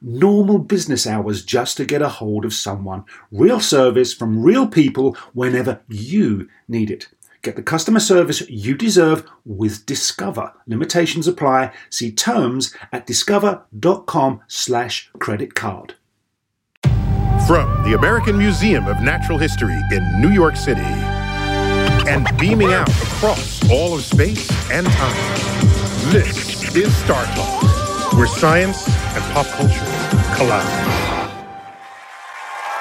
normal business hours just to get a hold of someone. Real service from real people whenever you need it. Get the customer service you deserve with Discover. Limitations apply. See terms at discover.com slash credit card. From the American Museum of Natural History in New York City and beaming out across all of space and time, this is Star Talk, where science and pop culture collide.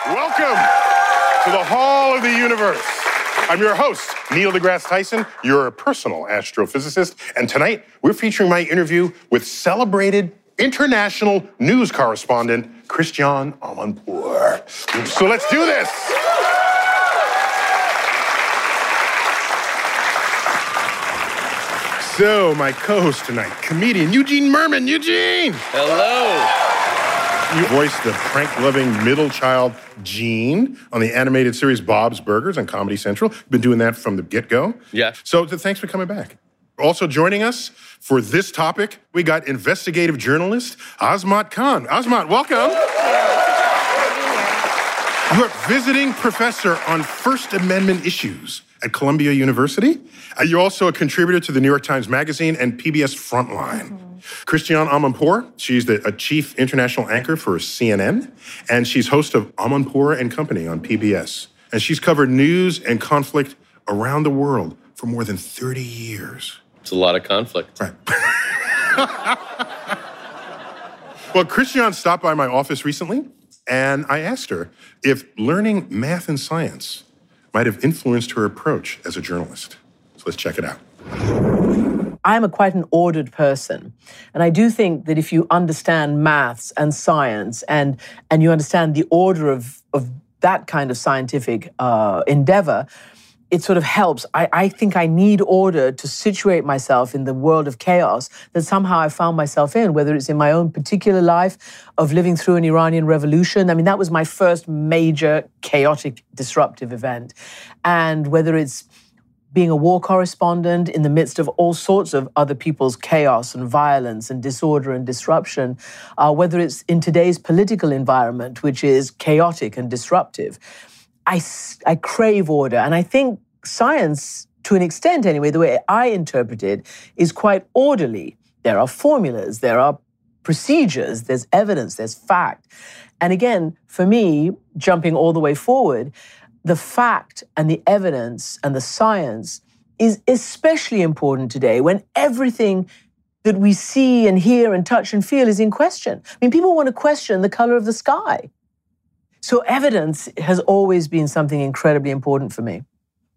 Welcome to the Hall of the Universe. I'm your host, Neil deGrasse Tyson, your personal astrophysicist, and tonight we're featuring my interview with celebrated international news correspondent Christiane Amanpour. So let's do this. So, my co-host tonight, comedian Eugene Mirman. Eugene! Hello. You voiced the prank-loving middle child Gene on the animated series Bob's Burgers on Comedy Central. You've been doing that from the get-go. Yeah. So th- thanks for coming back. Also joining us for this topic, we got investigative journalist Azmat Khan. Azmat, welcome. You're visiting professor on First Amendment issues at Columbia University. Uh, you're also a contributor to the New York Times Magazine and PBS Frontline. Christiane Amanpour, she's the, a chief international anchor for CNN, and she's host of Amanpour and Company on PBS. And she's covered news and conflict around the world for more than 30 years. It's a lot of conflict. Right. well, Christiane stopped by my office recently, and I asked her if learning math and science might have influenced her approach as a journalist. So let's check it out. I'm a quite an ordered person. And I do think that if you understand maths and science and, and you understand the order of, of that kind of scientific uh, endeavor, it sort of helps. I, I think I need order to situate myself in the world of chaos that somehow I found myself in, whether it's in my own particular life of living through an Iranian revolution. I mean, that was my first major chaotic disruptive event. And whether it's being a war correspondent in the midst of all sorts of other people's chaos and violence and disorder and disruption, uh, whether it's in today's political environment, which is chaotic and disruptive. I, I crave order. And I think science, to an extent anyway, the way I interpret it, is quite orderly. There are formulas, there are procedures, there's evidence, there's fact. And again, for me, jumping all the way forward, the fact and the evidence and the science is especially important today when everything that we see and hear and touch and feel is in question. I mean, people want to question the color of the sky. So, evidence has always been something incredibly important for me.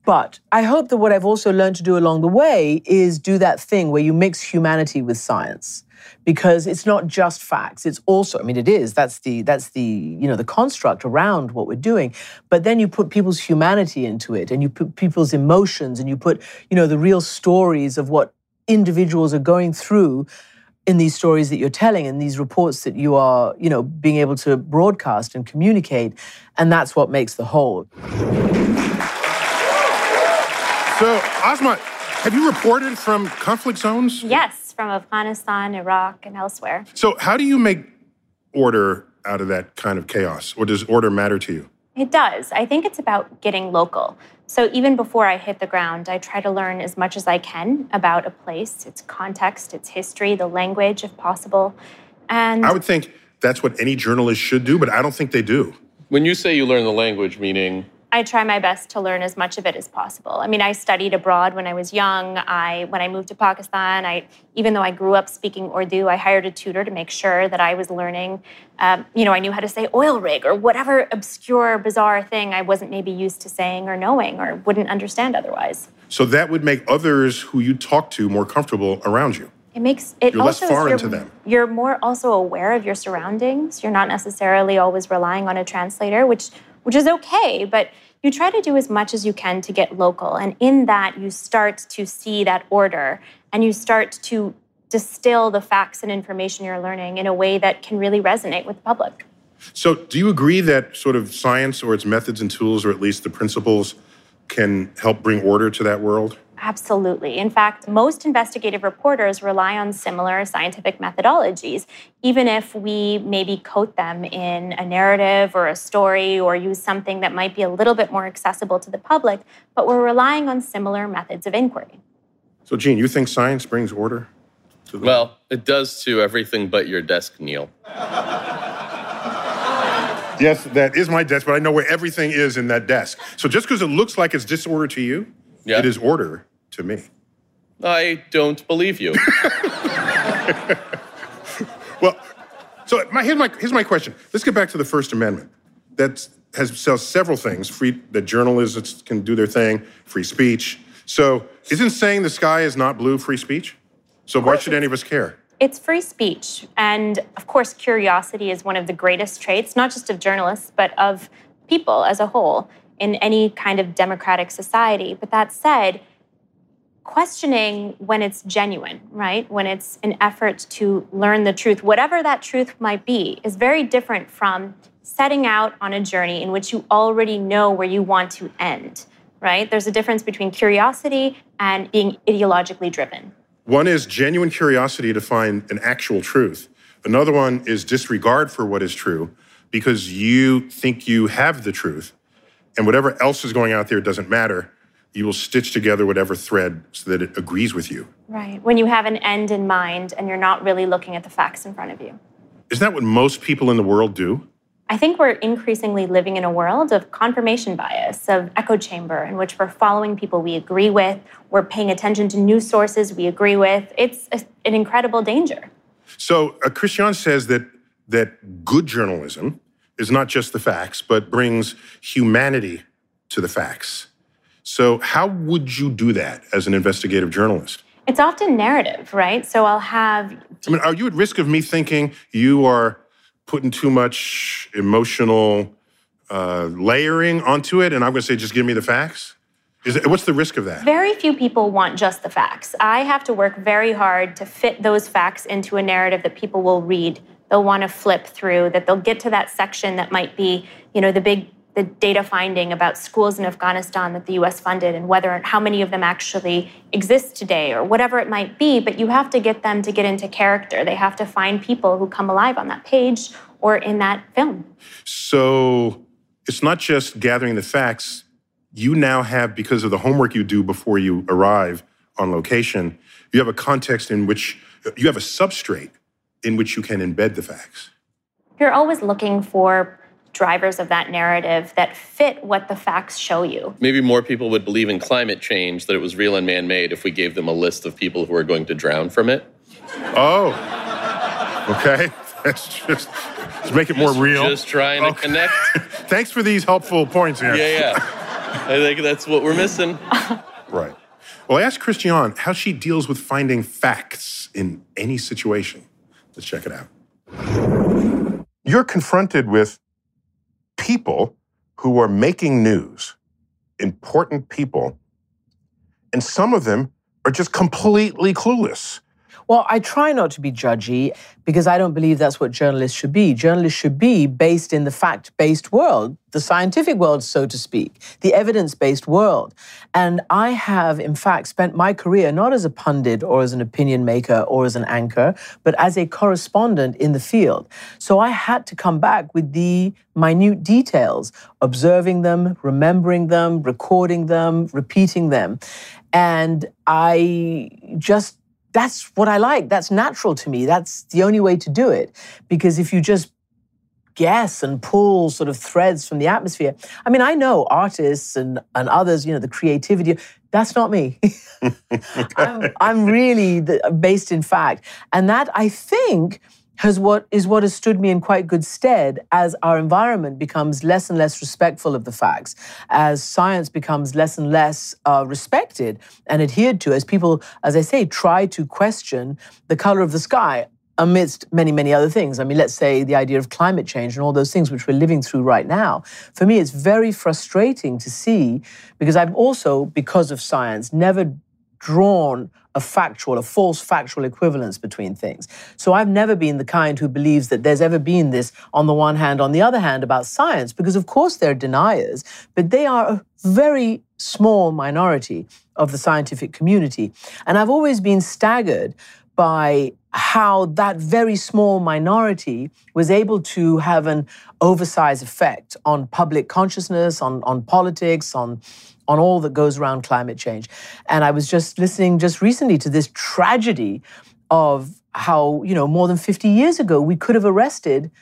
But I hope that what I've also learned to do along the way is do that thing where you mix humanity with science because it's not just facts it's also i mean it is that's the that's the you know the construct around what we're doing but then you put people's humanity into it and you put people's emotions and you put you know the real stories of what individuals are going through in these stories that you're telling and these reports that you are you know being able to broadcast and communicate and that's what makes the whole So, Asma, have you reported from conflict zones? Yes, from Afghanistan, Iraq, and elsewhere. So, how do you make order out of that kind of chaos? Or does order matter to you? It does. I think it's about getting local. So even before I hit the ground, I try to learn as much as I can about a place, its context, its history, the language, if possible. And I would think that's what any journalist should do, but I don't think they do. When you say you learn the language, meaning I try my best to learn as much of it as possible. I mean, I studied abroad when I was young. I when I moved to Pakistan, I even though I grew up speaking Urdu, I hired a tutor to make sure that I was learning. Um, you know, I knew how to say oil rig or whatever obscure, bizarre thing I wasn't maybe used to saying or knowing or wouldn't understand otherwise. So that would make others who you talk to more comfortable around you. It makes it You're less foreign to them. You're more also aware of your surroundings. You're not necessarily always relying on a translator, which which is okay, but you try to do as much as you can to get local. And in that, you start to see that order and you start to distill the facts and information you're learning in a way that can really resonate with the public. So, do you agree that sort of science or its methods and tools, or at least the principles, can help bring order to that world? Absolutely. In fact, most investigative reporters rely on similar scientific methodologies, even if we maybe coat them in a narrative or a story or use something that might be a little bit more accessible to the public, but we're relying on similar methods of inquiry. So, Gene, you think science brings order? To the well, it does to everything but your desk, Neil. Yes, that is my desk, but I know where everything is in that desk. So just because it looks like it's disorder to you, Yeah. it is order to me. I don't believe you. Well, so my, here's, my, here's my question. Let's get back to the First Amendment. That has says several things: free that journalists can do their thing, free speech. So isn't saying the sky is not blue free speech? So why should any of us care? It's free speech. And of course, curiosity is one of the greatest traits, not just of journalists, but of people as a whole in any kind of democratic society. But that said, questioning when it's genuine, right? When it's an effort to learn the truth, whatever that truth might be, is very different from setting out on a journey in which you already know where you want to end, right? There's a difference between curiosity and being ideologically driven. One is genuine curiosity to find an actual truth. Another one is disregard for what is true because you think you have the truth and whatever else is going out there doesn't matter. You will stitch together whatever thread so that it agrees with you. Right. When you have an end in mind and you're not really looking at the facts in front of you. Isn't that what most people in the world do? I think we're increasingly living in a world of confirmation bias, of echo chamber, in which we're following people we agree with, we're paying attention to news sources we agree with. It's a, an incredible danger. So uh, Christiane says that that good journalism is not just the facts, but brings humanity to the facts. So how would you do that as an investigative journalist? It's often narrative, right? So I'll have I mean, are you at risk of me thinking you are putting too much emotional uh, layering onto it, and I'm going to say, just give me the facts? Is it, what's the risk of that? Very few people want just the facts. I have to work very hard to fit those facts into a narrative that people will read. They'll want to flip through, that they'll get to that section that might be, you know, the big the data finding about schools in Afghanistan that the US funded and whether how many of them actually exist today or whatever it might be, but you have to get them to get into character. They have to find people who come alive on that page or in that film. So it's not just gathering the facts. You now have, because of the homework you do before you arrive on location, you have a context in which you have a substrate in which you can embed the facts. You're always looking for drivers of that narrative that fit what the facts show you. Maybe more people would believe in climate change, that it was real and man made, if we gave them a list of people who are going to drown from it. Oh, okay. That's just, let's make it more real. Just trying to connect. Thanks for these helpful points here. Yeah, yeah. I think that's what we're missing. Right. Well, I asked Christiane how she deals with finding facts in any situation. Let's check it out. You're confronted with people who are making news, important people, and some of them are just completely clueless. Well, I try not to be judgy because I don't believe that's what journalists should be. Journalists should be based in the fact based world, the scientific world, so to speak, the evidence based world. And I have, in fact, spent my career not as a pundit or as an opinion maker or as an anchor, but as a correspondent in the field. So I had to come back with the minute details, observing them, remembering them, recording them, repeating them. And I just that's what I like. That's natural to me. That's the only way to do it. Because if you just guess and pull sort of threads from the atmosphere. I mean, I know artists and, and others, you know, the creativity. That's not me. I'm, I'm, really the, based in fact. And that I think has what is what has stood me in quite good stead as our environment becomes less and less respectful of the facts, as science becomes less and less uh, respected and adhered to, as people, as I say, try to question the color of the sky amidst many, many other things. I mean, let's say the idea of climate change and all those things which we're living through right now. For me, it's very frustrating to see because I've also, because of science, never drawn a factual, a false factual equivalence between things. So I've never been the kind who believes that there's ever been this on the one hand, on the other hand about science, because of course they're deniers, but they are a very small minority of the scientific community. And I've always been staggered by how that very small minority was able to have an oversized effect on public consciousness, on, on politics, on, on all that goes around climate change. And I was just listening just recently to this tragedy of how, you know, more than 50 years ago, we could have arrested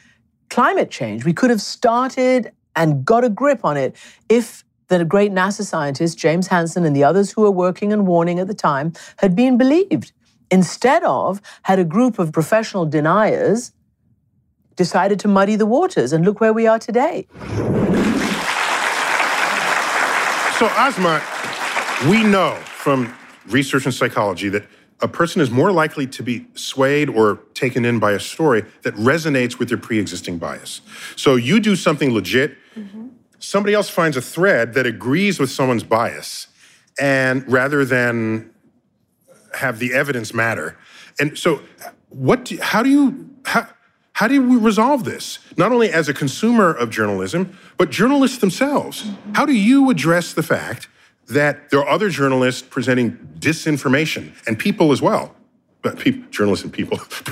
climate change. We could have started and got a grip on it if the great NASA scientist, James Hansen, and the others who were working and warning at the time had been believed instead of had a group of professional deniers decided to muddy the waters. And look where we are today. So, Asma, we know from research in psychology that a person is more likely to be swayed or taken in by a story that resonates with their pre existing bias. So, you do something legit, mm-hmm. somebody else finds a thread that agrees with someone's bias, and rather than have the evidence matter. And so, what? Do, how do you how, how do we resolve this? Not only as a consumer of journalism, but journalists themselves. How do you address the fact that there are other journalists presenting disinformation and people as well? But people, journalists and people.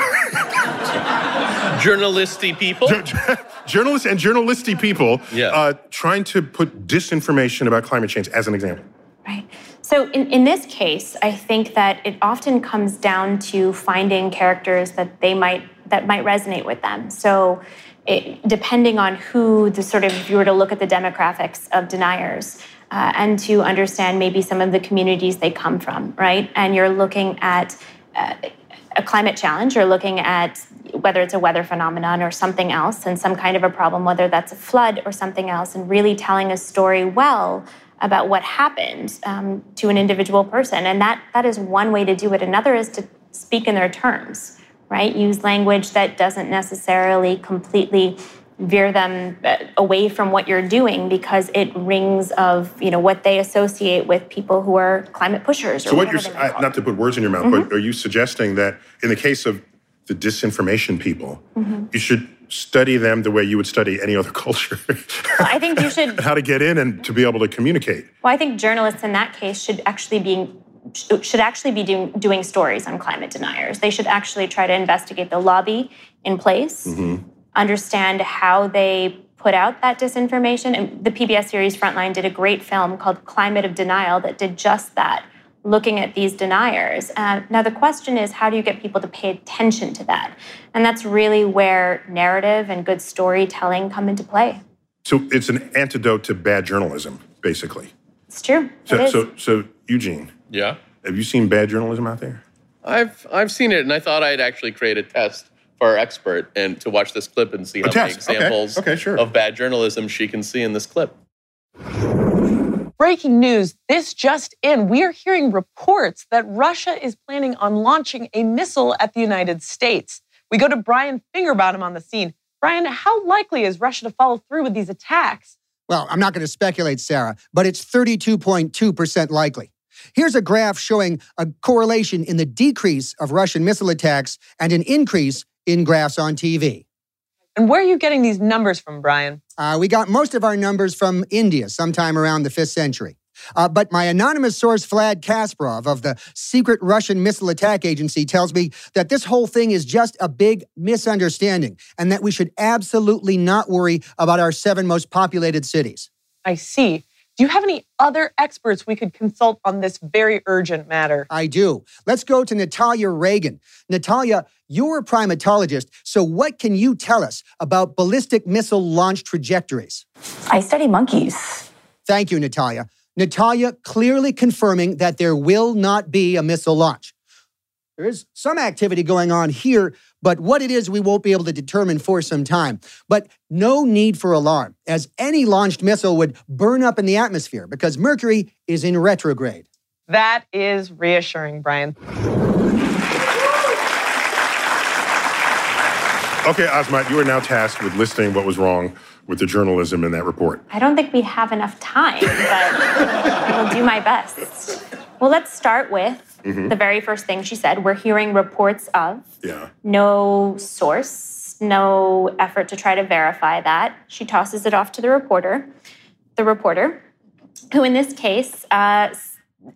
journalisty people? journalists and journalisty people yeah. uh, trying to put disinformation about climate change as an example. Right. So, in, in this case, I think that it often comes down to finding characters that they might that might resonate with them. So, it, depending on who the sort of if you were to look at the demographics of deniers uh, and to understand maybe some of the communities they come from, right? And you're looking at uh, a climate challenge, you're looking at whether it's a weather phenomenon or something else, and some kind of a problem, whether that's a flood or something else, and really telling a story well about what happened um, to an individual person. And that, that is one way to do it. Another is to speak in their terms, right? Use language that doesn't necessarily completely veer them uh, away from what you're doing because it rings of you know what they associate with people who are climate pushers. so what you're I, not to put words in your mouth, mm-hmm. but are you suggesting that in the case of the disinformation people, mm-hmm. you should study them the way you would study any other culture. well, I think you should. How to get in and to be able to communicate. Well, I think journalists in that case should actually be should actually be doing, doing stories on climate deniers. They should actually try to investigate the lobby in place, mm-hmm. understand how they put out that disinformation. And the PBS series Frontline did a great film called Climate of Denial that did just that looking at these deniers. Uh, now, the question is how do you get people to pay attention to that? And that's really where narrative and good storytelling come into play. So it's an antidote to bad journalism, basically. It's true. So, it so, so, Eugene. Yeah. Have you seen bad journalism out there? I've I've seen it, and I thought I'd actually create a test for our expert and to watch this clip and see how many examples okay. Okay, sure. of bad journalism she can see in this clip. Breaking news this just in. We are hearing reports that Russia is planning on launching a missile at the United States. We go to Brian Fingerbottom on the scene. Brian, how likely is Russia to follow through with these attacks? Well, I'm not going to speculate, Sarah, but it's 32.2% likely. Here's a graph showing a correlation in the decrease of Russian missile attacks and an increase in graphs on TV. And where are you getting these numbers from, Brian? Uh, we got most of our numbers from India sometime around the 5th century. Uh, but my anonymous source, Vlad Kasparov of the secret Russian missile attack agency, tells me that this whole thing is just a big misunderstanding and that we should absolutely not worry about our seven most populated cities. I see. Do you have any other experts we could consult on this very urgent matter? I do. Let's go to Natalia Reagan. Natalia, you're a primatologist, so what can you tell us about ballistic missile launch trajectories? I study monkeys. Thank you, Natalia. Natalia clearly confirming that there will not be a missile launch. There is some activity going on here, but what it is, we won't be able to determine for some time. But no need for alarm, as any launched missile would burn up in the atmosphere because Mercury is in retrograde. That is reassuring, Brian. Okay, Asma, you are now tasked with listing what was wrong with the journalism in that report. I don't think we have enough time, but I will do my best. Well, let's start with mm-hmm. the very first thing she said. We're hearing reports of yeah. no source, no effort to try to verify that. She tosses it off to the reporter. The reporter, who in this case uh,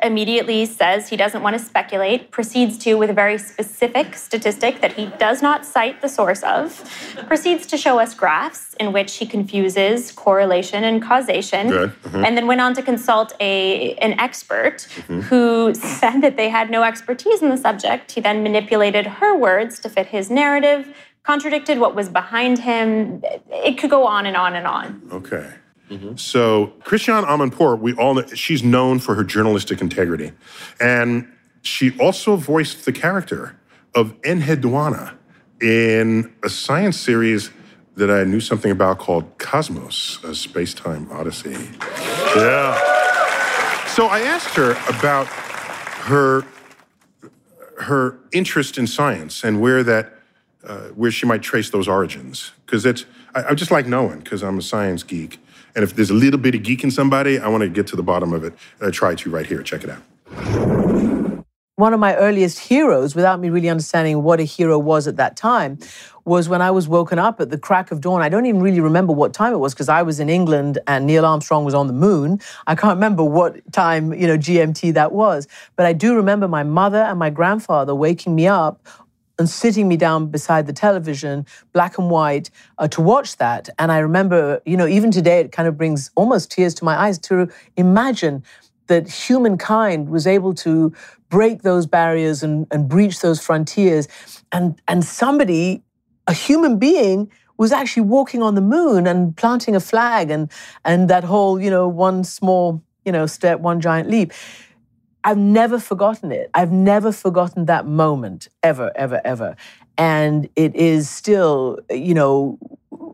immediately says he doesn't want to speculate, proceeds to, with a very specific statistic that he does not cite the source of, proceeds to show us graphs in which he confuses correlation and causation, mm-hmm. and then went on to consult a, an expert mm-hmm. who said that they had no expertise in the subject. He then manipulated her words to fit his narrative, contradicted what was behind him. It could go on and on and on. Okay. Mm-hmm. So Christiane Amanpour, we all know, she's known for her journalistic integrity. And she also voiced the character of Enheduanna in a science series that I knew something about called Cosmos, a space-time odyssey. Yeah. So I asked her about her her interest in science and where that uh, where she might trace those origins because it's I, I just like knowing because I'm a science geek and if there's a little bit of geek in somebody, I want to get to the bottom of it. I try to right here. Check it out. One of my earliest heroes, without me really understanding what a hero was at that time, was when I was woken up at the crack of dawn. I don't even really remember what time it was because I was in England and Neil Armstrong was on the moon. I can't remember what time, you know, GMT that was. But I do remember my mother and my grandfather waking me up and sitting me down beside the television, black and white, uh, to watch that. And I remember, you know, even today, it kind of brings almost tears to my eyes to imagine that humankind was able to break those barriers and, and breach those frontiers. And, and somebody, a human being, was actually walking on the moon and planting a flag and, and that whole, you know, one small, you know, step, one giant leap. I've never forgotten it. I've never forgotten that moment, ever, ever, ever. And it is still, you know,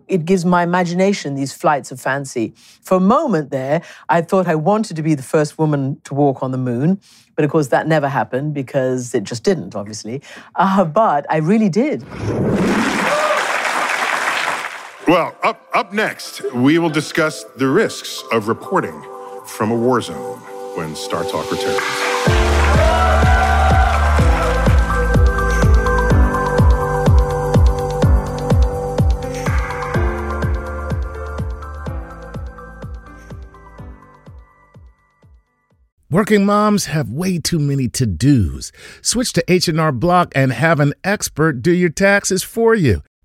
it gives my imagination these flights of fancy. For a moment there, I thought I wanted to be the first woman to walk on the moon. But of course, that never happened because it just didn't, obviously. Uh, but I really did. Well, up, up next, we will discuss the risks of reporting from a war zone when Star Talk returns. Working moms have way too many to-dos. Switch to H&R Block and have an expert do your taxes for you.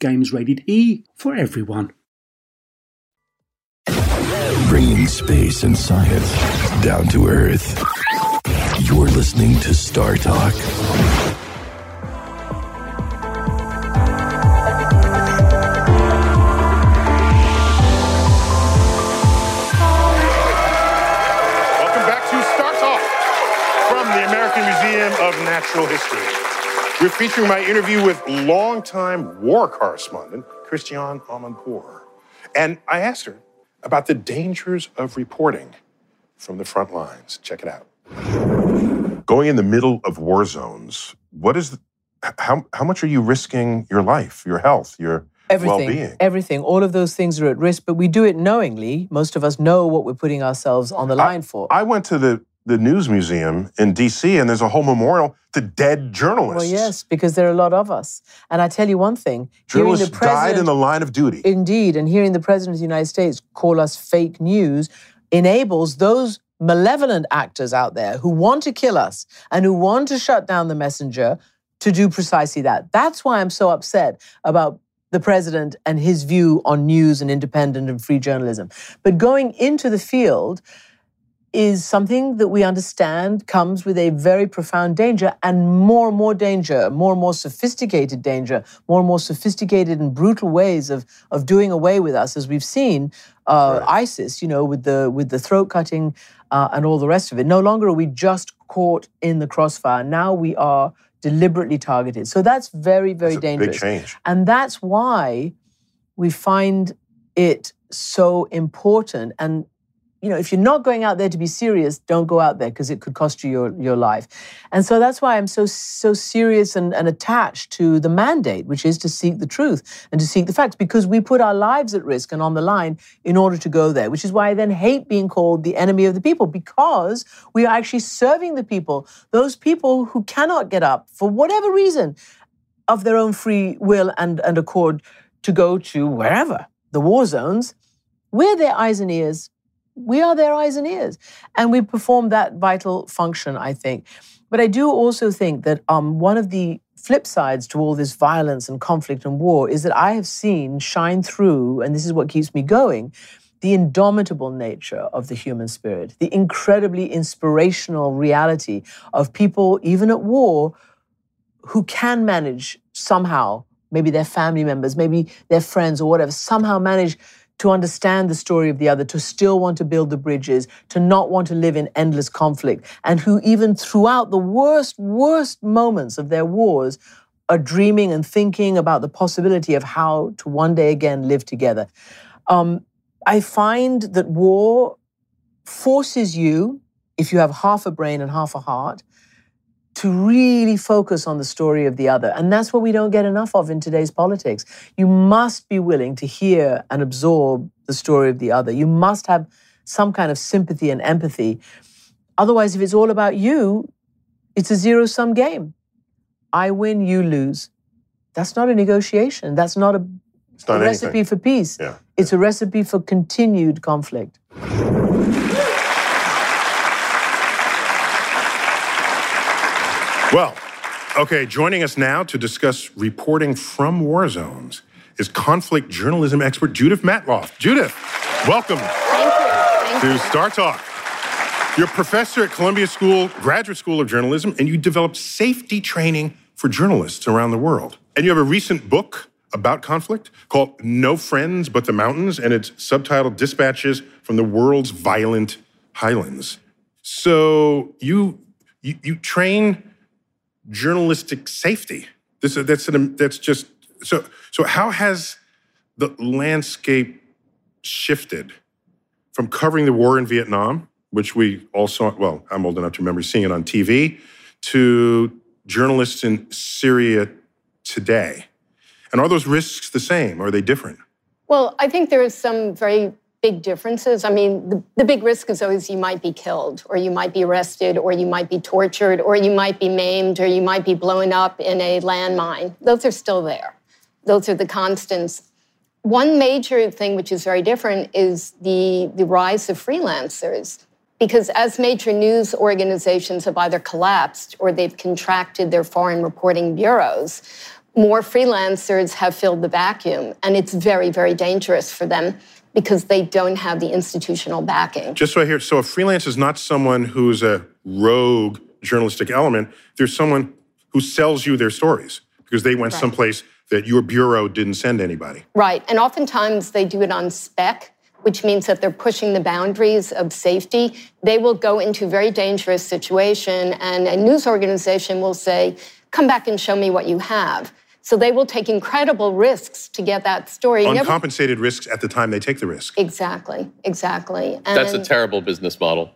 Games rated E for everyone. Bringing space and science down to Earth. You're listening to Star Talk. Welcome back to Star Talk from the American Museum of Natural History. We're featuring my interview with longtime war correspondent Christiane Amanpour. And I asked her about the dangers of reporting from the front lines. Check it out. Going in the middle of war zones, what is the, how how much are you risking your life, your health, your Everything, well-being? everything, all of those things are at risk, but we do it knowingly. Most of us know what we're putting ourselves on the line for. I went to the the news museum in DC and there's a whole memorial to dead mm. journalists. well, yes, because there are a lot of us. And I tell you one thing: Journalists died in the line of duty. indeed, and hearing the president of the United States call us fake news enables those malevolent actors out there who want to kill us and who want to shut down the messenger to do precisely that. That's why I'm so upset about the president and his view on news and independent and free journalism. But going into the field is something that we understand comes with a very profound danger and more and more danger, more and more sophisticated danger, more and more sophisticated and brutal ways of, of doing away with us, as we've seen uh, ISIS, you know, with the with the throat cutting uh, and all the rest of it. No longer are we just caught in the crossfire. Now we are deliberately targeted. So that's very, very That's a big dangerous. change. And that's why we find it so important. And you know, if you're not going out there to be serious, don't go out there because it could cost you your, your life. And so that's why I'm so so serious and, and attached to the mandate, which is to seek the truth and to seek the facts, because we put our lives at risk and on the line in order to go there, which is why I then hate being called the enemy of the people, because we are actually serving the people, those people who cannot get up for whatever reason of their own free will and, and accord to go to wherever, the war zones. We're their eyes and ears. We are their eyes and ears. And we perform that vital function, I think. But I do also think that um, one of the flip sides to all this violence and conflict and war is that I have seen shine through, and this is what keeps me going, the indomitable nature of the human spirit, the incredibly inspirational reality of people, even at war, who can manage somehow, maybe their family members, maybe their friends or whatever, somehow manage to understand the story of the other, to still want to build the bridges, to not want to live in endless conflict, and who, even throughout the worst, worst moments of their wars, are dreaming and thinking about the possibility of how to one day again live together. Um, I find that war forces you, if you have half a brain and half a heart, to really focus on the story of the other. And that's what we don't get enough of in today's politics. You must be willing to hear and absorb the story of the other. You must have some kind of sympathy and empathy. Otherwise, if it's all about you, it's a zero sum game. I win, you lose. That's not a negotiation. That's not a, not a recipe for peace. Yeah. It's a recipe for continued conflict. Well, okay, joining us now to discuss reporting from war zones is conflict journalism expert Judith Matloff. Judith, welcome to Star Talk. You're a professor at Columbia School, Graduate School of Journalism, and you develop safety training for journalists around the world. And you have a recent book about conflict called No Friends But the Mountains, and it's subtitled Dispatches from the World's Violent Highlands. So you you, you train journalistic safety. This that's an, that's just so so. How has the landscape shifted from covering the war in Vietnam, which we all saw? Well, I'm old enough to remember seeing it on TV, to journalists in Syria today. And are those risks the same? Are they different? Well, I think there is some very big differences. I mean, the, the, big risk is always you might be killed, or you might be arrested, or you might be tortured, or you might be maimed, or you might be blown up in a landmine. Those are still there. Those are the constants. One major thing which is very different is the, the rise of freelancers. Because as major news organizations have either collapsed or they've contracted their foreign reporting bureaus, more freelancers have filled the vacuum. And it's very, very dangerous for them because they don't have the institutional backing. Just so I hear, so a freelance is not someone who's a rogue journalistic element. There's someone who sells you their stories because they went right. someplace that your bureau didn't send anybody. Right. And oftentimes they do it on spec, which means that they're pushing the boundaries of safety. They will go into a very dangerous situation and a news organization will say, come back and show me what you have. So they will take incredible risks to get that story. Uncompensated risks at the time they take the risk. Exactly, exactly. And That's a terrible business model.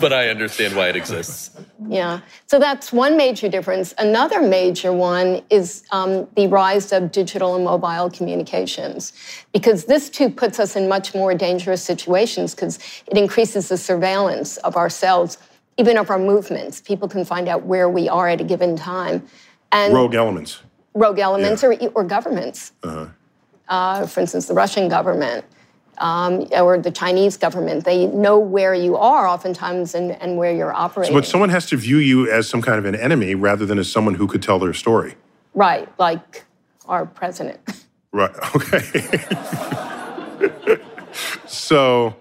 but I understand why it exists. Yeah. So that's one major difference. Another major one is um, the rise of digital and mobile communications, because this too puts us in much more dangerous situations because it increases the surveillance of ourselves, even of our movements. People can find out where we are at a given time. And rogue elements. Rogue elements yeah. or, or governments. Uh-huh. Uh, for instance, the Russian government um, or the Chinese government. They know where you are oftentimes and, and where you're operating. So, but someone has to view you as some kind of an enemy rather than as someone who could tell their story. Right, like our president. Right, okay. so,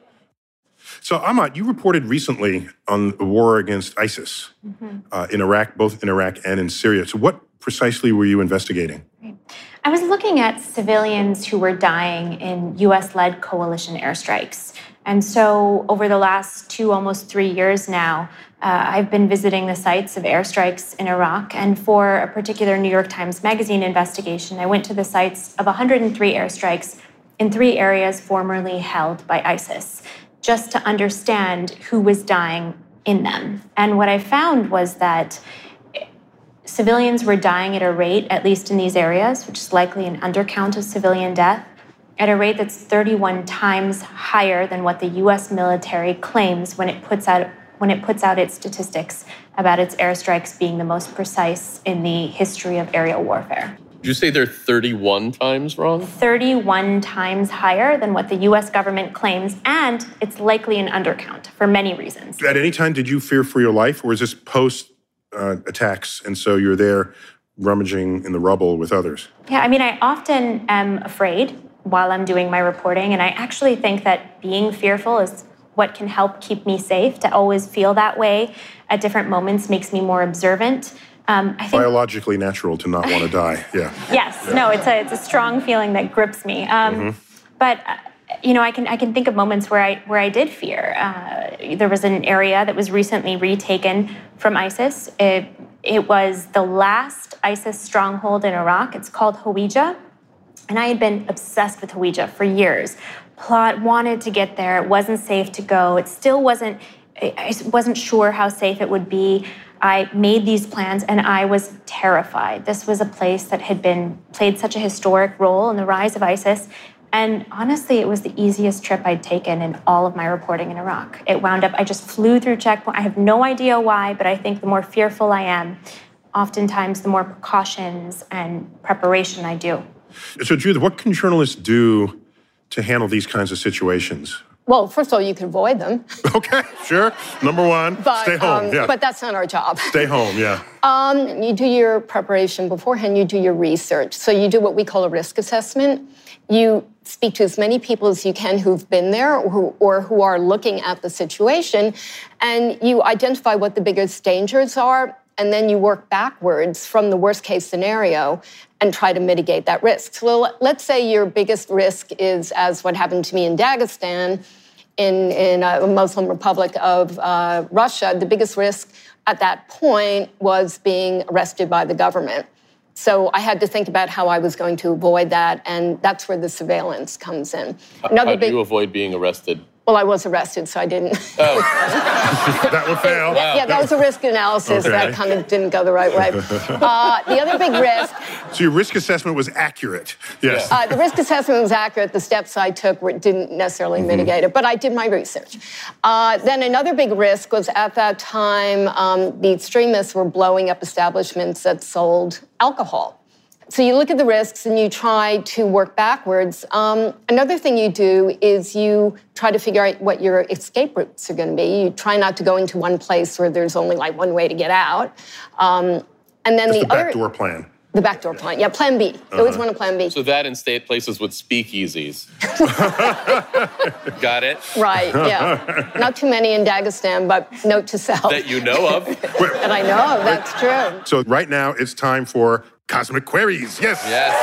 so, Amat, you reported recently on the war against ISIS mm-hmm. uh, in Iraq, both in Iraq and in Syria. So, what precisely were you investigating? I was looking at civilians who were dying in US led coalition airstrikes. And so, over the last two, almost three years now, uh, I've been visiting the sites of airstrikes in Iraq. And for a particular New York Times Magazine investigation, I went to the sites of 103 airstrikes in three areas formerly held by ISIS just to understand who was dying in them. And what I found was that civilians were dying at a rate, at least in these areas, which is likely an undercount of civilian death, at a rate that's 31 times higher than what the US military claims when it puts out when it puts out its statistics about its airstrikes being the most precise in the history of aerial warfare. Did you say they're 31 times wrong? 31 times higher than what the US government claims, and it's likely an undercount for many reasons. At any time, did you fear for your life, or was this post uh, attacks, and so you're there rummaging in the rubble with others? Yeah, I mean, I often am afraid while I'm doing my reporting, and I actually think that being fearful is what can help keep me safe. To always feel that way at different moments makes me more observant um, I think, Biologically natural to not want to die. Yeah. yes. Yeah. No. It's a it's a strong feeling that grips me. Um, mm-hmm. But. Uh, you know, I can I can think of moments where I where I did fear. Uh, there was an area that was recently retaken from ISIS. It, it was the last ISIS stronghold in Iraq. It's called Hawija, and I had been obsessed with Hawija for years. Plot wanted to get there. It wasn't safe to go. It still wasn't. I wasn't sure how safe it would be. I made these plans and I was terrified. This was a place that had been played such a historic role in the rise of ISIS. And honestly, it was the easiest trip I'd taken in all of my reporting in Iraq. It wound up, I just flew through checkpoint. I have no idea why, but I think the more fearful I am, oftentimes the more precautions and preparation I do. So, Judith, what can journalists do to handle these kinds of situations? Well, first of all, you can avoid them. Okay, sure. Number one, but, stay home. Um, yeah. But that's not our job. Stay home, yeah. Um, you do your preparation beforehand, you do your research. So you do what we call a risk assessment. You speak to as many people as you can who've been there or who, or who are looking at the situation, and you identify what the biggest dangers are and then you work backwards from the worst case scenario and try to mitigate that risk. So let's say your biggest risk is, as what happened to me in Dagestan, in, in a Muslim Republic of uh, Russia, the biggest risk at that point was being arrested by the government. So I had to think about how I was going to avoid that, and that's where the surveillance comes in. Another how do big, you avoid being arrested? Well, I was arrested, so I didn't. Oh. that would fail. Yeah, yeah, that was a risk analysis okay. that kind of didn't go the right way. Uh, the other big risk. So your risk assessment was accurate. Yes. Uh, the risk assessment was accurate. The steps I took were, didn't necessarily mm-hmm. mitigate it, but I did my research. Uh, then another big risk was at that time um, the extremists were blowing up establishments that sold alcohol. So you look at the risks and you try to work backwards. Um, another thing you do is you try to figure out what your escape routes are going to be. You try not to go into one place where there's only like one way to get out. Um, and then That's the, the other backdoor plan. The backdoor plan. Yeah, plan B. Uh-huh. Always want a plan B. So that in state places with speakeasies. Got it? Right, yeah. Not too many in Dagestan, but note to self. That you know of. that I know of, that's true. So right now it's time for Cosmic Queries. Yes. Yes.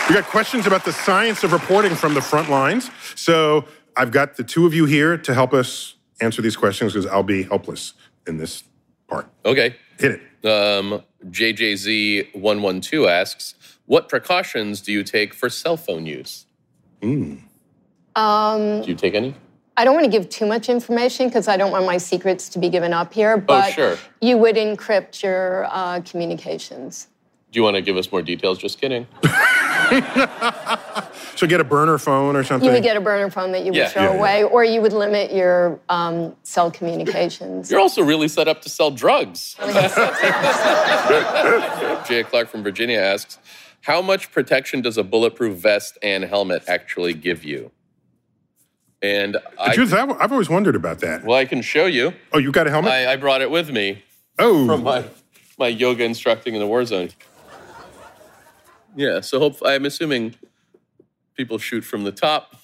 Nice. We got questions about the science of reporting from the front lines. So I've got the two of you here to help us answer these questions because I'll be helpless in this part. Okay. Hit it. Um, JJZ112 asks, what precautions do you take for cell phone use? Mm. Um, do you take any? I don't want to give too much information because I don't want my secrets to be given up here, oh, but oh, sure. you would encrypt your uh, communications. Do you want to give us more details? Just kidding. so get a burner phone or something? You would get a burner phone that you would yeah. throw yeah, away, or you would limit your um, cell communications. You're also really set up to sell drugs. Jay Clark from Virginia asks, how much protection does a bulletproof vest and helmet actually give you? And I, Judith, I've always wondered about that. Well, I can show you. Oh, you got a helmet? I, I brought it with me. Oh, from my my yoga instructing in the war zone. Yeah, so hope I'm assuming people shoot from the top,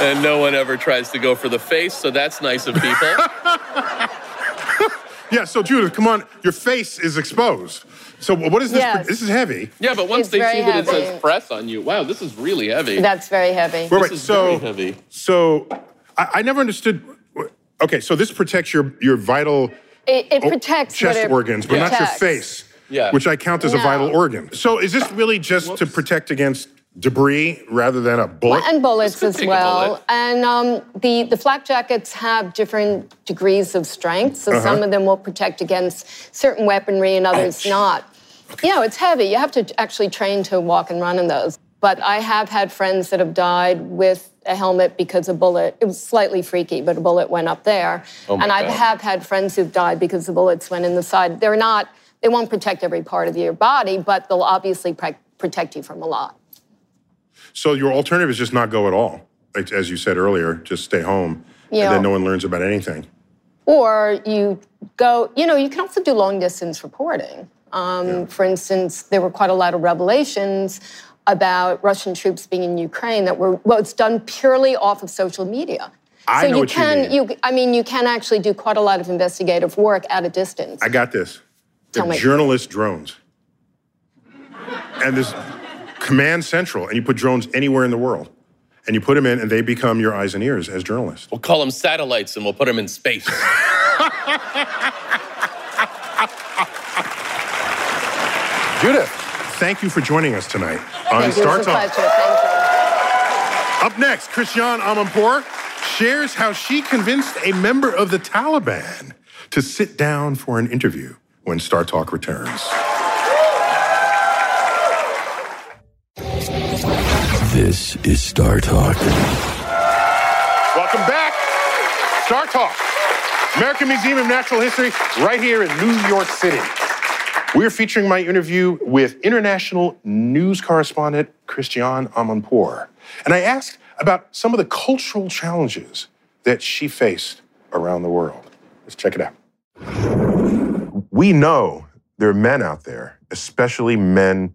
and no one ever tries to go for the face. So that's nice of people. yeah. So Judith, come on, your face is exposed. So what is this? Yes. This is heavy. Yeah, but once It's they see very that it says press on you, wow, this is really heavy. That's very heavy. Wait, wait, is so very heavy. so I, I never understood. Okay, so this protects your your vital It, it protects chest it organs, but not your protects. face. Yeah. Which I count as a vital organ. So is this really just to protect against debris rather than a bullet? and bullets as well. bullet. And um, the the flak jackets have different degrees of strength. So Uh-huh. some of them will protect against certain weaponry, and others not. You know, it's heavy. You have to actually train to walk and run in those. But I have had friends that have died with a helmet because a bullet. It was slightly freaky, but a bullet went up there. Oh my and I have had friends who've died because the bullets went in the side. They're not. They won't protect every part of your body, but they'll obviously protect you from a lot. So your alternative is just not go at all. Like, as you said earlier, just stay home, Yeah. and then no one learns about anything. Or you go, you know, you can also do long distance reporting. Um, For instance, there were quite a lot of revelations about Russian troops being in Ukraine that were, well, it's done purely off of social media. I so know you what you can, mean. I mean, you can actually do quite a lot of investigative work at a distance. I got this. They're me. journalist drones. And this command central, and you put drones anywhere in the world. And you put them in, and they become your eyes and ears as journalists. We'll call them satellites and we'll put them in space. Judith, thank you for joining us tonight on Thank. Star It Talk. Thank you. Up next, Christiane Amanpour shares how she convinced a member of the Taliban to sit down for an interview when Star Talk returns. This is Star Talk. Welcome back. Star Talk, American Museum of Natural History, right here in New York City. We're featuring my interview with international news correspondent Christiane Amanpour. And I asked about some of the cultural challenges that she faced around the world. Let's check it out. We know there are men out there, especially men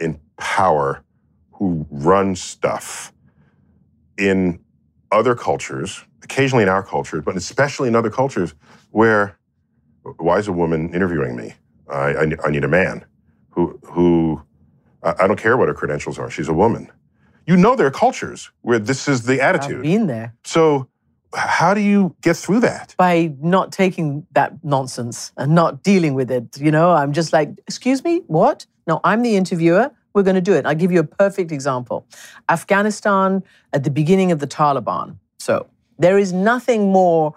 in power, who run stuff in other cultures, occasionally in our culture, but especially in other cultures, where why is a woman interviewing me? I, I, I need a man who who I, I don't care what her credentials are. She's a woman. You know there are cultures where this is the attitude. I've been there. So how do you get through that? By not taking that nonsense and not dealing with it. You know, I'm just like, excuse me, what? No, I'm the interviewer. We're going to do it. I'll give you a perfect example. Afghanistan at the beginning of the Taliban. So there is nothing more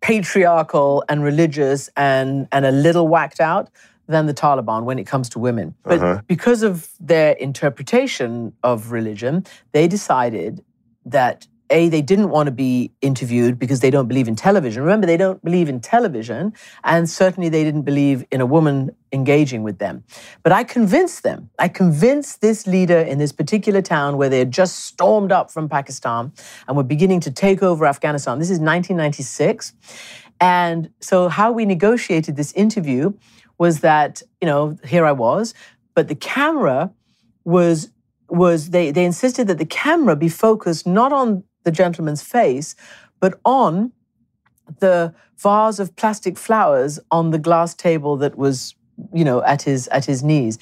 patriarchal and religious and, and a little whacked out than the Taliban when it comes to women. But Uh-huh. because of their interpretation of religion, they decided that A, they didn't want to be interviewed because they don't believe in television. Remember, they don't believe in television, and certainly they didn't believe in a woman engaging with them. But I convinced them. I convinced this leader in this particular town where they had just stormed up from Pakistan and were beginning to take over Afghanistan. This is 1996. And so, how we negotiated this interview was that, you know, here I was, but the camera was was they they insisted that the camera be focused not on the gentleman's face, but on the vase of plastic flowers on the glass table that was, you know, at his at his knees.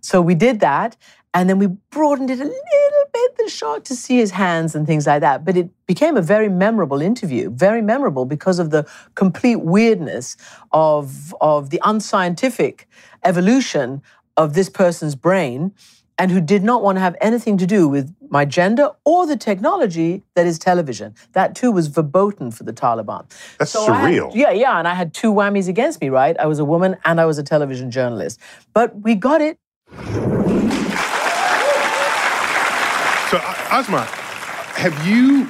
So we did that, and then we broadened it a little bit, the shot, to see his hands and things like that. But it became a very memorable interview, very memorable because of the complete weirdness of of the unscientific evolution of this person's brain and who did not want to have anything to do with my gender or the technology that is television. That too was verboten for the Taliban. That's I had- surreal. yeah, yeah, and I had two whammies against me, right? I was a woman and I was a television journalist. But we got it. So, Azmat, have you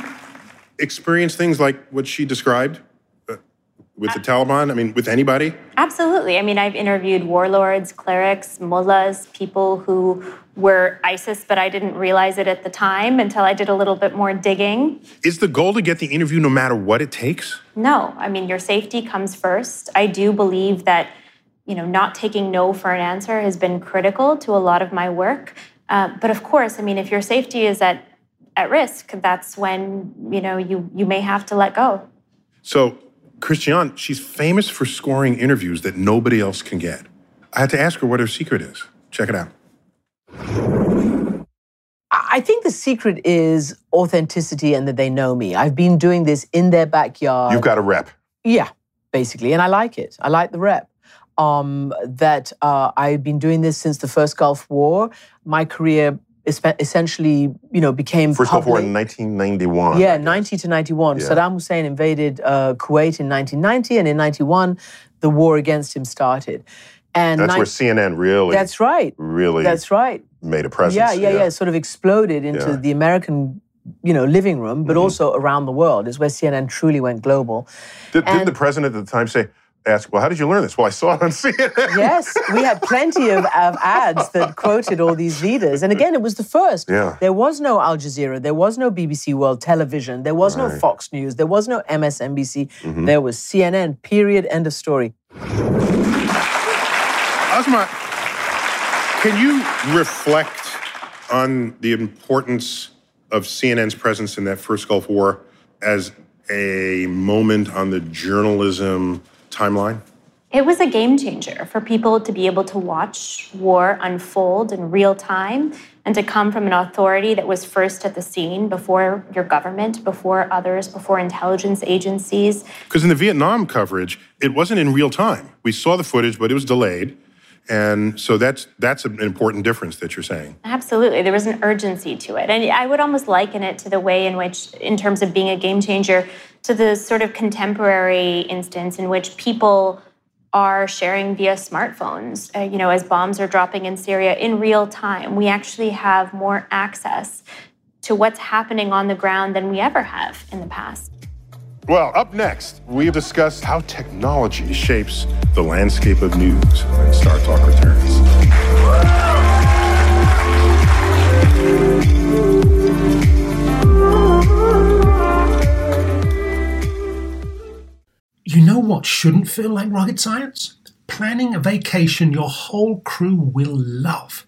experienced things like what she described uh, with the Taliban? I mean, with anybody? Absolutely. I mean, I've interviewed warlords, clerics, mullahs, people who were ISIS, but I didn't realize it at the time until I did a little bit more digging. Is the goal to get the interview no matter what it takes? No, I mean, your safety comes first. I do believe that, you know, not taking no for an answer has been critical to a lot of my work. Uh, but of course, I mean, if your safety is at at risk, that's when you know you you may have to let go. So, Christiane, she's famous for scoring interviews that nobody else can get. I had to ask her what her secret is. Check it out. I think the secret is authenticity and that they know me. I've been doing this in their backyard. You've got a rep. Yeah, basically, and I like it. I like the rep. Um, that uh, I've been doing this since the first Gulf War. My career essentially, you know, became First Gulf War in 1991. Yeah, 90 to 91. Yeah. Saddam Hussein invaded uh, Kuwait in 1990, and in 91, the war against him started. And That's nine- where CNN really, That's right. really That's right. made a presence. Yeah, yeah, yeah. It sort of exploded into Yeah. Mm-hmm. the American, you know, living room, but also around the world. Is where CNN truly went global. Did, didn't the president at the time say, ask, well, how did you learn this? Well, I saw it on CNN. Yes, we had plenty of, of ads that quoted all these leaders. And again, it was the first. Yeah. There was no Al Jazeera, there was no BBC World Television, there was no Fox News, there was no MSNBC, Mm-hmm. there was CNN, period, end of story. Azmat, can you reflect on the importance of CNN's presence in that first Gulf War as a moment on the journalism timeline? It was a game changer for people to be able to watch war unfold in real time and to come from an authority that was first at the scene before your government, before others, before intelligence agencies. Because in the Vietnam coverage, it wasn't in real time. We saw the footage, but it was delayed. And so that's that's an important difference that you're saying. Absolutely. There was an urgency to it. And I would almost liken it to the way in which, in terms of being a game changer, to the sort of contemporary instance in which people are sharing via smartphones. Uh, you know, as bombs are dropping in Syria in real time, we actually have more access to what's happening on the ground than we ever have in the past. Well, up next, we discuss how technology shapes the landscape of news when Star Talk returns. You know what shouldn't feel like rocket science? Planning a vacation your whole crew will love.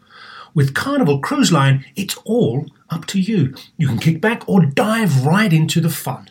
With Carnival Cruise Line, it's all up to you. You can kick back or dive right into the fun.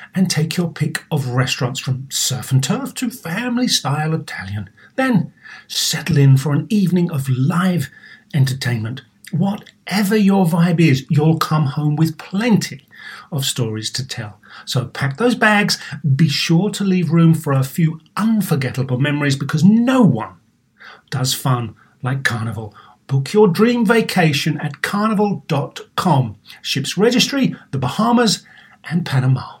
and take your pick of restaurants from surf and turf to family style Italian. Then settle in for an evening of live entertainment. Whatever your vibe is, you'll come home with plenty of stories to tell. So pack those bags, be sure to leave room for a few unforgettable memories because no one does fun like Carnival. Book your dream vacation at carnival.com. Ships registry, the Bahamas, and Panama.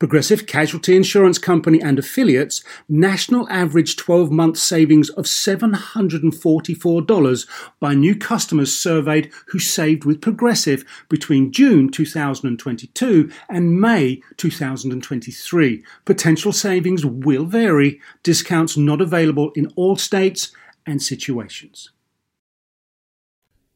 Progressive Casualty Insurance Company and affiliates national average 12 month savings of $744 by new customers surveyed who saved with Progressive between June 2022 and May 2023. Potential savings will vary, discounts not available in all states and situations.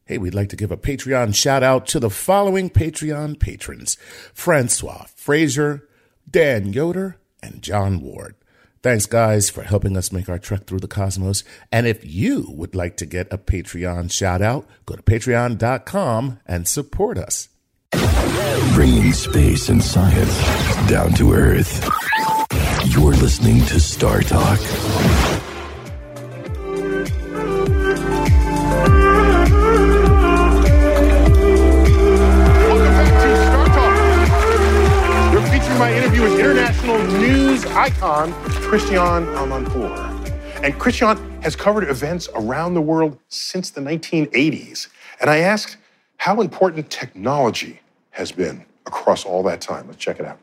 Hey, we'd like to give a Patreon shout out to the following Patreon patrons Francois Fraser, Dan Yoder, and John Ward. Thanks, guys, for helping us make our trek through the cosmos. And if you would like to get a Patreon shout out, go to patreon.com and support us. Bringing space and science down to Earth. You're listening to Star Talk. International news icon Christiane Amanpour. And Christiane has covered events around the world since the 1980s. And I asked how important technology has been across all that time. Let's check it out.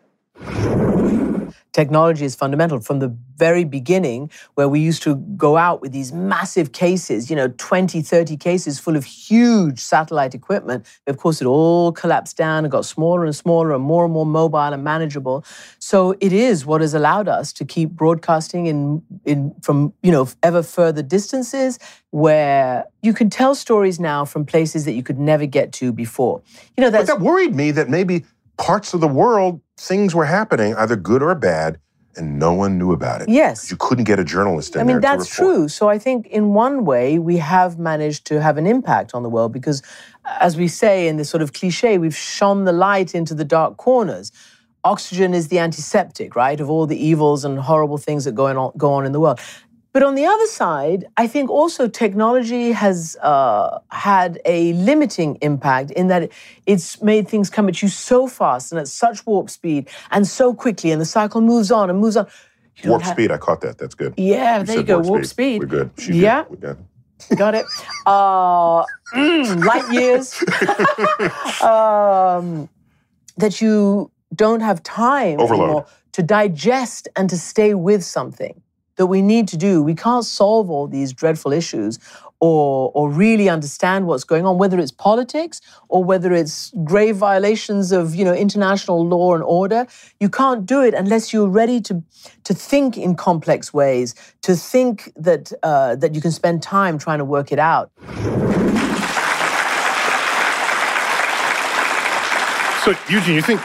Technology is fundamental from the very beginning, where we used to go out with these massive cases, you know, 20, 30 cases full of huge satellite equipment. Of course, it all collapsed down and got smaller and smaller and more and more mobile and manageable. So it is what has allowed us to keep broadcasting in, in from, you know, ever further distances where you can tell stories now from places that you could never get to before. You know, But that worried me that maybe parts of the world, things were happening, either good or bad, and no one knew about it. Yes. You couldn't get a journalist in I mean, that's true. So I think in one way, we have managed to have an impact on the world because, as we say in this sort of cliche, we've shone the light into the dark corners. Oxygen is the antiseptic, right, of all the evils and horrible things that go on, go on in the world. But on the other side, I think also technology has uh, had a limiting impact in that it's made things come at you so fast and at such warp speed and so quickly, and the cycle moves on and moves on. You Warp have- speed, I caught that. That's good. Yeah, there you go, warp speed. We're good. She did. Yeah. We got Got it. Uh, mm, light years. um, that you don't have time to digest and to stay with something that we need to do. We can't solve all these dreadful issues or, or really understand what's going on, whether it's politics or whether it's grave violations of you know, international law and order. You can't do it unless you're ready to, to think in complex ways, to think that, uh, that you can spend time trying to work it out. So, Eugene, you think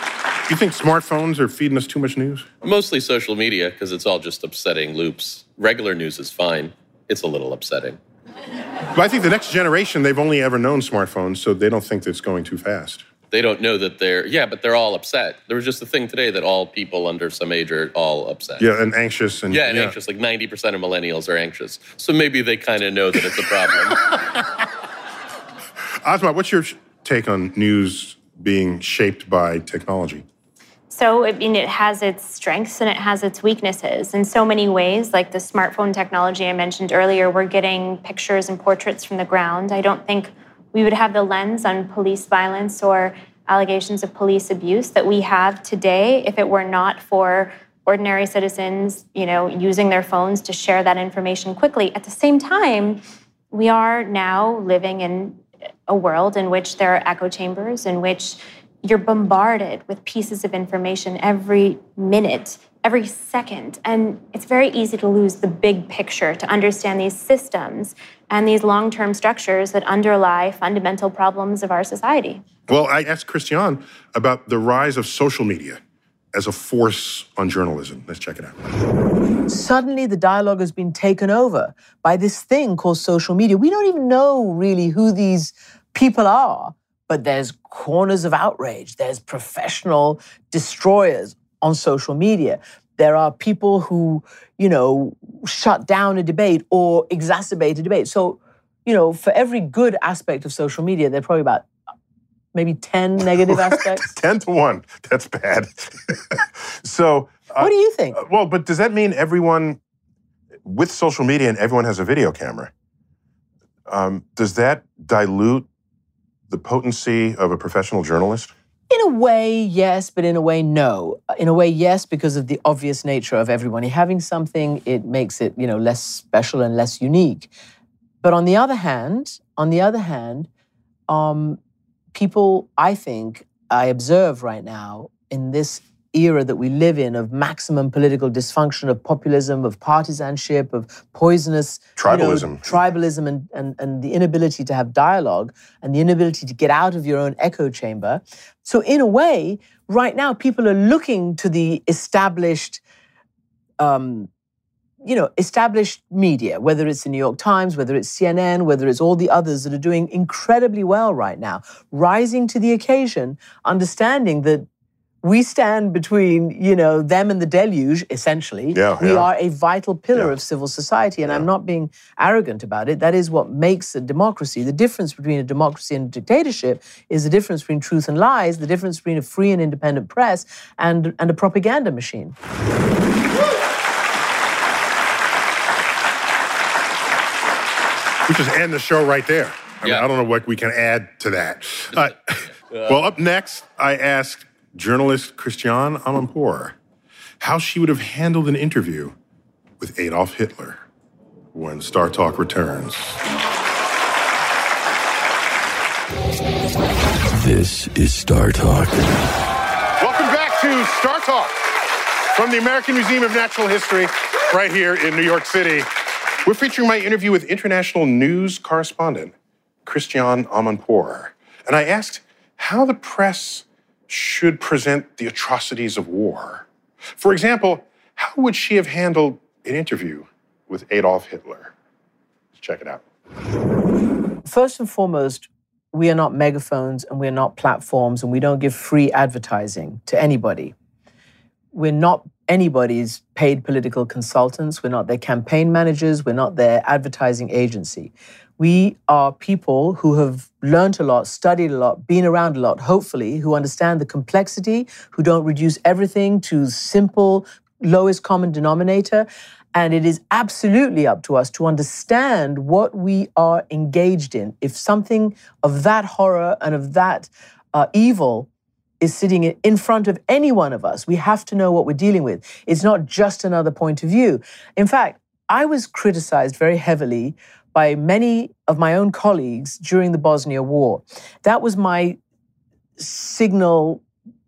you think smartphones are feeding us too much news? Mostly social media because it's all just upsetting loops. Regular news is fine. it's a little upsetting. But I think the next generation, they've only ever known smartphones, so they don't think that it's going too fast. They don't know that they're, yeah, but they're all upset. There was just a thing today that all people under some age are all upset. Yeah, and anxious. and Yeah, and anxious. Like 90% of millennials are anxious. So maybe they kind of know that it's a problem. Azmat, what's your take on news being shaped by technology? So, I mean, it has its strengths and it has its weaknesses in so many ways. Like the smartphone technology I mentioned earlier, we're getting pictures and portraits from the ground. I don't think we would have the lens on police violence or allegations of police abuse that we have today if it were not for ordinary citizens, you know, using their phones to share that information quickly. At the same time, we are now living in a world in which there are echo chambers, in which you're bombarded with pieces of information every minute, every second. And it's very easy to lose the big picture, to understand these systems and these long term structures that underlie fundamental problems of our society. Well, I asked Christiane about the rise of social media as a force on journalism. Let's check it out. Suddenly, the dialogue has been taken over by this thing called social media. We don't even know really who these people are, but there's corners of outrage, there's professional destroyers on social media. There are people who, you know, shut down a debate or exacerbate a debate. So, you know, for every good aspect of social media, there are probably about maybe 10 negative aspects. 10 to 1. That's bad. so, uh, what do you think? well, but does that mean everyone with social media and everyone has a video camera? Um, does that dilute the potency of a professional journalist? In a way, yes, but in a way, no. In a way, yes, because of the obvious nature of everybody having something, it makes it, you know, less special and less unique. But on the other hand, on the other hand, um, people, I think, I observe right now in this era that we live in of maximum political dysfunction, of populism, of partisanship, of poisonous you know, Tribalism. tribalism, and, and, and the inability to have dialogue and the inability to get out of your own echo chamber. So, in a way, right now, people are looking to the established. Um, you know, established media, whether it's the New York Times, whether it's CNN, whether it's all the others that are doing incredibly well right now, rising to the occasion, understanding that we stand between, you know, them and the deluge, essentially. Yeah, we yeah. are a vital pillar of civil society. And I'm not being arrogant about it. That is what makes a democracy. The difference between a democracy and a dictatorship is the difference between truth and lies, the difference between a free and independent press and, and a propaganda machine. We just end the show right there. I, mean, I don't know what we can add to that. Uh, well, up next, I asked journalist Christiane Amanpour how she would have handled an interview with Adolf Hitler when Star Talk returns. This is Star Talk. Welcome back to Star Talk from the American Museum of Natural History, right here in New York City. We're featuring my interview with international news correspondent Christiane Amanpour. And I asked how the press should present the atrocities of war. For example, how would she have handled an interview with Adolf Hitler? Let's check it out. First and foremost, we are not megaphones and we're not platforms and we don't give free advertising to anybody. We're not anybody's paid political consultants. We're not their campaign managers. We're not their advertising agency. We are people who have learned a lot, studied a lot, been around a lot, hopefully, who understand the complexity, who don't reduce everything to simple, lowest common denominator. And it is absolutely up to us to understand what we are engaged in. If something of that horror and of that uh, evil is sitting in- front of any one of us, we have to know what we're dealing with. It's not just another point of view. In fact, I was criticized very heavily by many of my own colleagues during the Bosnia War. That was my signal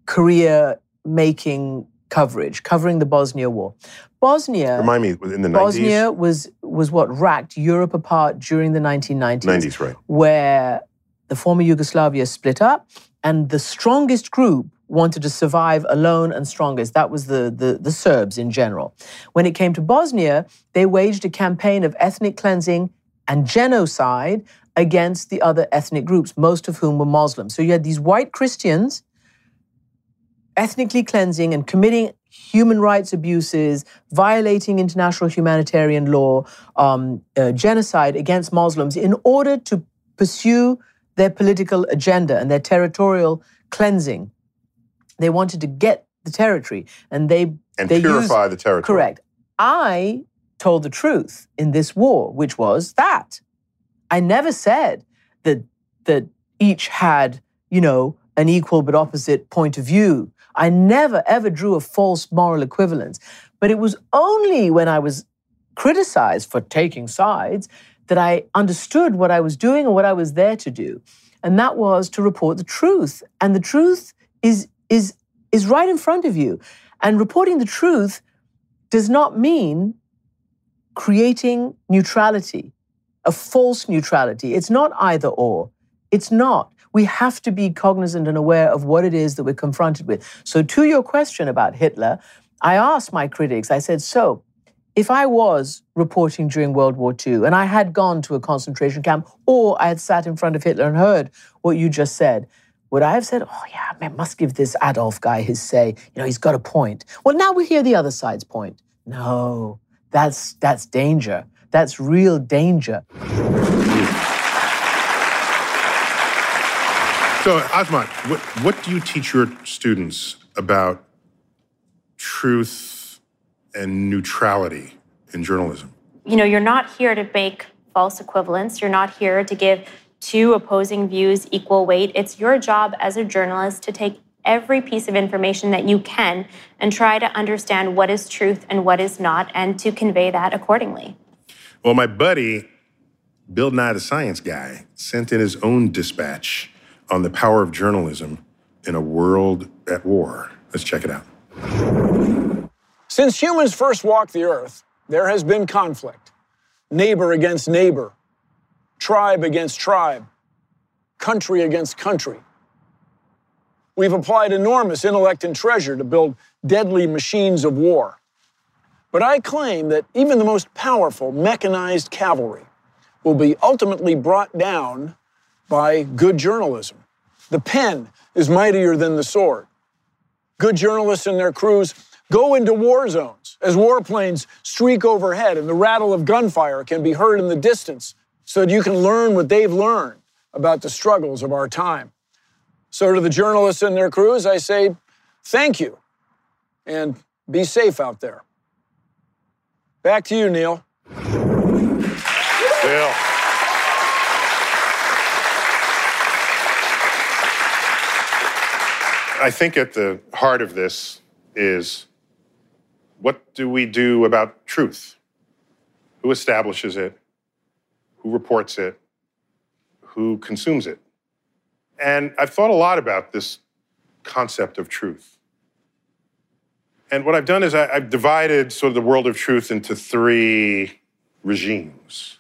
career making coverage, covering the Bosnia War. Bosnia. Remind me, in the 90s? Bosnia was was what racked Europe apart during the 1990s, 90s, right. where the former Yugoslavia split up, and the strongest group wanted to survive alone and strongest. That was the, the, the Serbs in general. When it came to Bosnia, they waged a campaign of ethnic cleansing and genocide against the other ethnic groups, most of whom were Muslims. So you had these white Christians ethnically cleansing and committing human rights abuses, violating international humanitarian law, um, uh, genocide against Muslims in order to pursue their political agenda and their territorial cleansing. They wanted to get the territory, and they And they purify used- the territory. Correct. I told the truth in this war, which was that I never said that that each had, you know, an equal but opposite point of view. I never ever drew a false moral equivalence. But it was only when I was criticized for taking sides that I understood what I was doing and what I was there to do. And that was to report the truth. And the truth is is is right in front of you. And reporting the truth does not mean creating neutrality, a false neutrality. It's not either or. It's not. We have to be cognizant and aware of what it is that we're confronted with. So, to your question about Hitler, I asked my critics, I said, so if I was reporting during World War II and I had gone to a concentration camp or I had sat in front of Hitler and heard what you just said, would I have said, oh, yeah, I must give this Adolf guy his say? You know, he's got a point. Well, now we hear the other side's point. No, that's, that's danger. That's real danger. So, Azmat, what, what do you teach your students about truth and neutrality in journalism? you know, you're not here to make false equivalents. You're not here to give two opposing views equal weight. It's your job as a journalist to take every piece of information that you can and try to understand what is truth and what is not and to convey that accordingly. Well, my buddy, Bill Nye the Science Guy, sent in his own dispatch on the power of journalism in a world at war. Let's check it out. Since humans first walked the earth, there has been conflict neighbor against neighbor, tribe against tribe, country against country. We've applied enormous intellect and treasure to build deadly machines of war. But I claim that even the most powerful mechanized cavalry will be ultimately brought down by good journalism. The pen is mightier than the sword. Good journalists and their crews go into war zones as warplanes streak overhead and the rattle of gunfire can be heard in the distance so that you can learn what they've learned about the struggles of our time. So, to the journalists and their crews, I say thank you and be safe out there. Back to you, Neil. Bill. I think at the heart of this is what do we do about truth? Who establishes it? Who reports it? Who consumes it? And I've thought a lot about this concept of truth. And what I've done is I, I've divided sort of the world of truth into three regimes.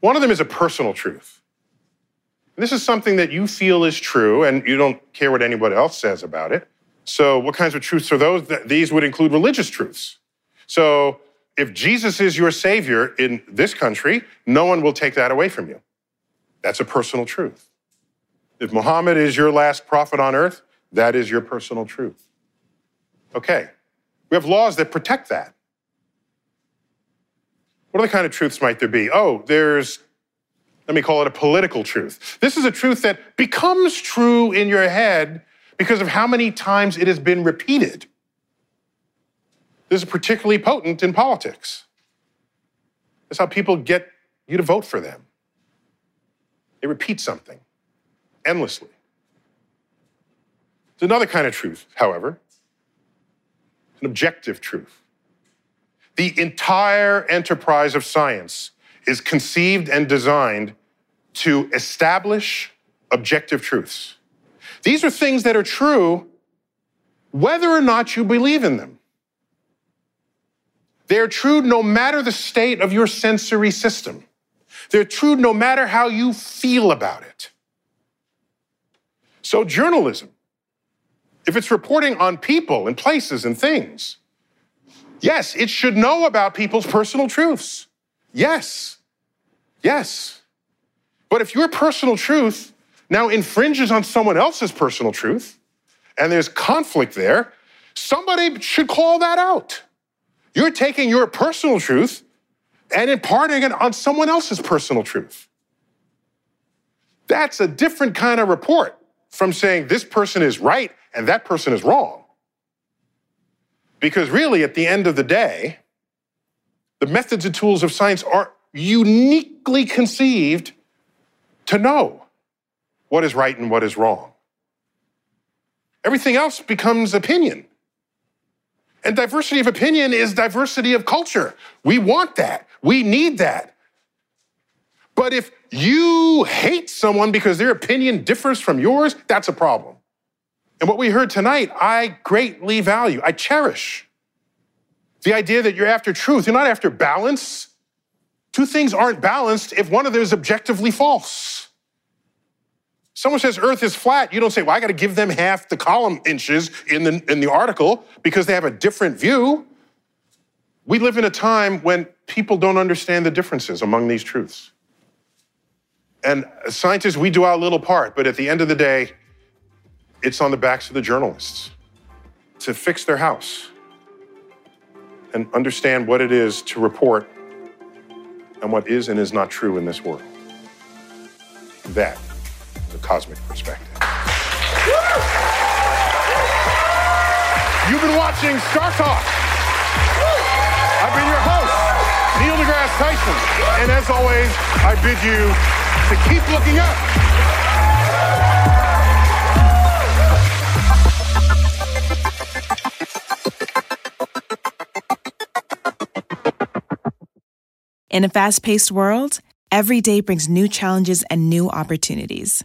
One of them is a personal truth. This is something that you feel is true and you don't care what anybody else says about it. So, what kinds of truths are those? Th- These would include religious truths. So, if Jesus is your savior in this country, no one will take that away from you. That's a personal truth. If Muhammad is your last prophet on earth, that is your personal truth. Okay, we have laws that protect that. What other kind of truths might there be? Oh, there's, let me call it a political truth. This is a truth that becomes true in your head because of how many times it has been repeated. This is particularly potent in politics. That's how people get you to vote for them. They repeat something endlessly. It's another kind of truth, however, an objective truth. The entire enterprise of science is conceived and designed to establish objective truths. These are things that are true whether or not you believe in them. They're true no matter the state of your sensory system. They're true no matter how you feel about it. So, journalism if it's reporting on people and places and things, yes, it should know about people's personal truths. Yes. Yes. But if your personal truth now infringes on someone else's personal truth and there's conflict there, somebody should call that out. You're taking your personal truth and imparting it on someone else's personal truth. That's a different kind of report from saying this person is right and that person is wrong. Because really, at the end of the day, the methods and tools of science are uniquely conceived to know what is right and what is wrong. Everything else becomes opinion. And diversity of opinion is diversity of culture. We want that. We need that. But if you hate someone because their opinion differs from yours, that's a problem. And what we heard tonight, I greatly value, I cherish. The idea that you're after truth, you're not after balance. Two things aren't balanced if one of them is objectively false. Someone says Earth is flat, you don't say, well, I got to give them half the column inches in the, in the article because they have a different view. We live in a time when people don't understand the differences among these truths. And as scientists, we do our little part, but at the end of the day, it's on the backs of the journalists to fix their house and understand what it is to report and what is and is not true in this world. That a cosmic perspective. You've been watching Star Talk. I've been your host, Neil deGrasse Tyson. And as always, I bid you to keep looking up. In a fast paced world, every day brings new challenges and new opportunities.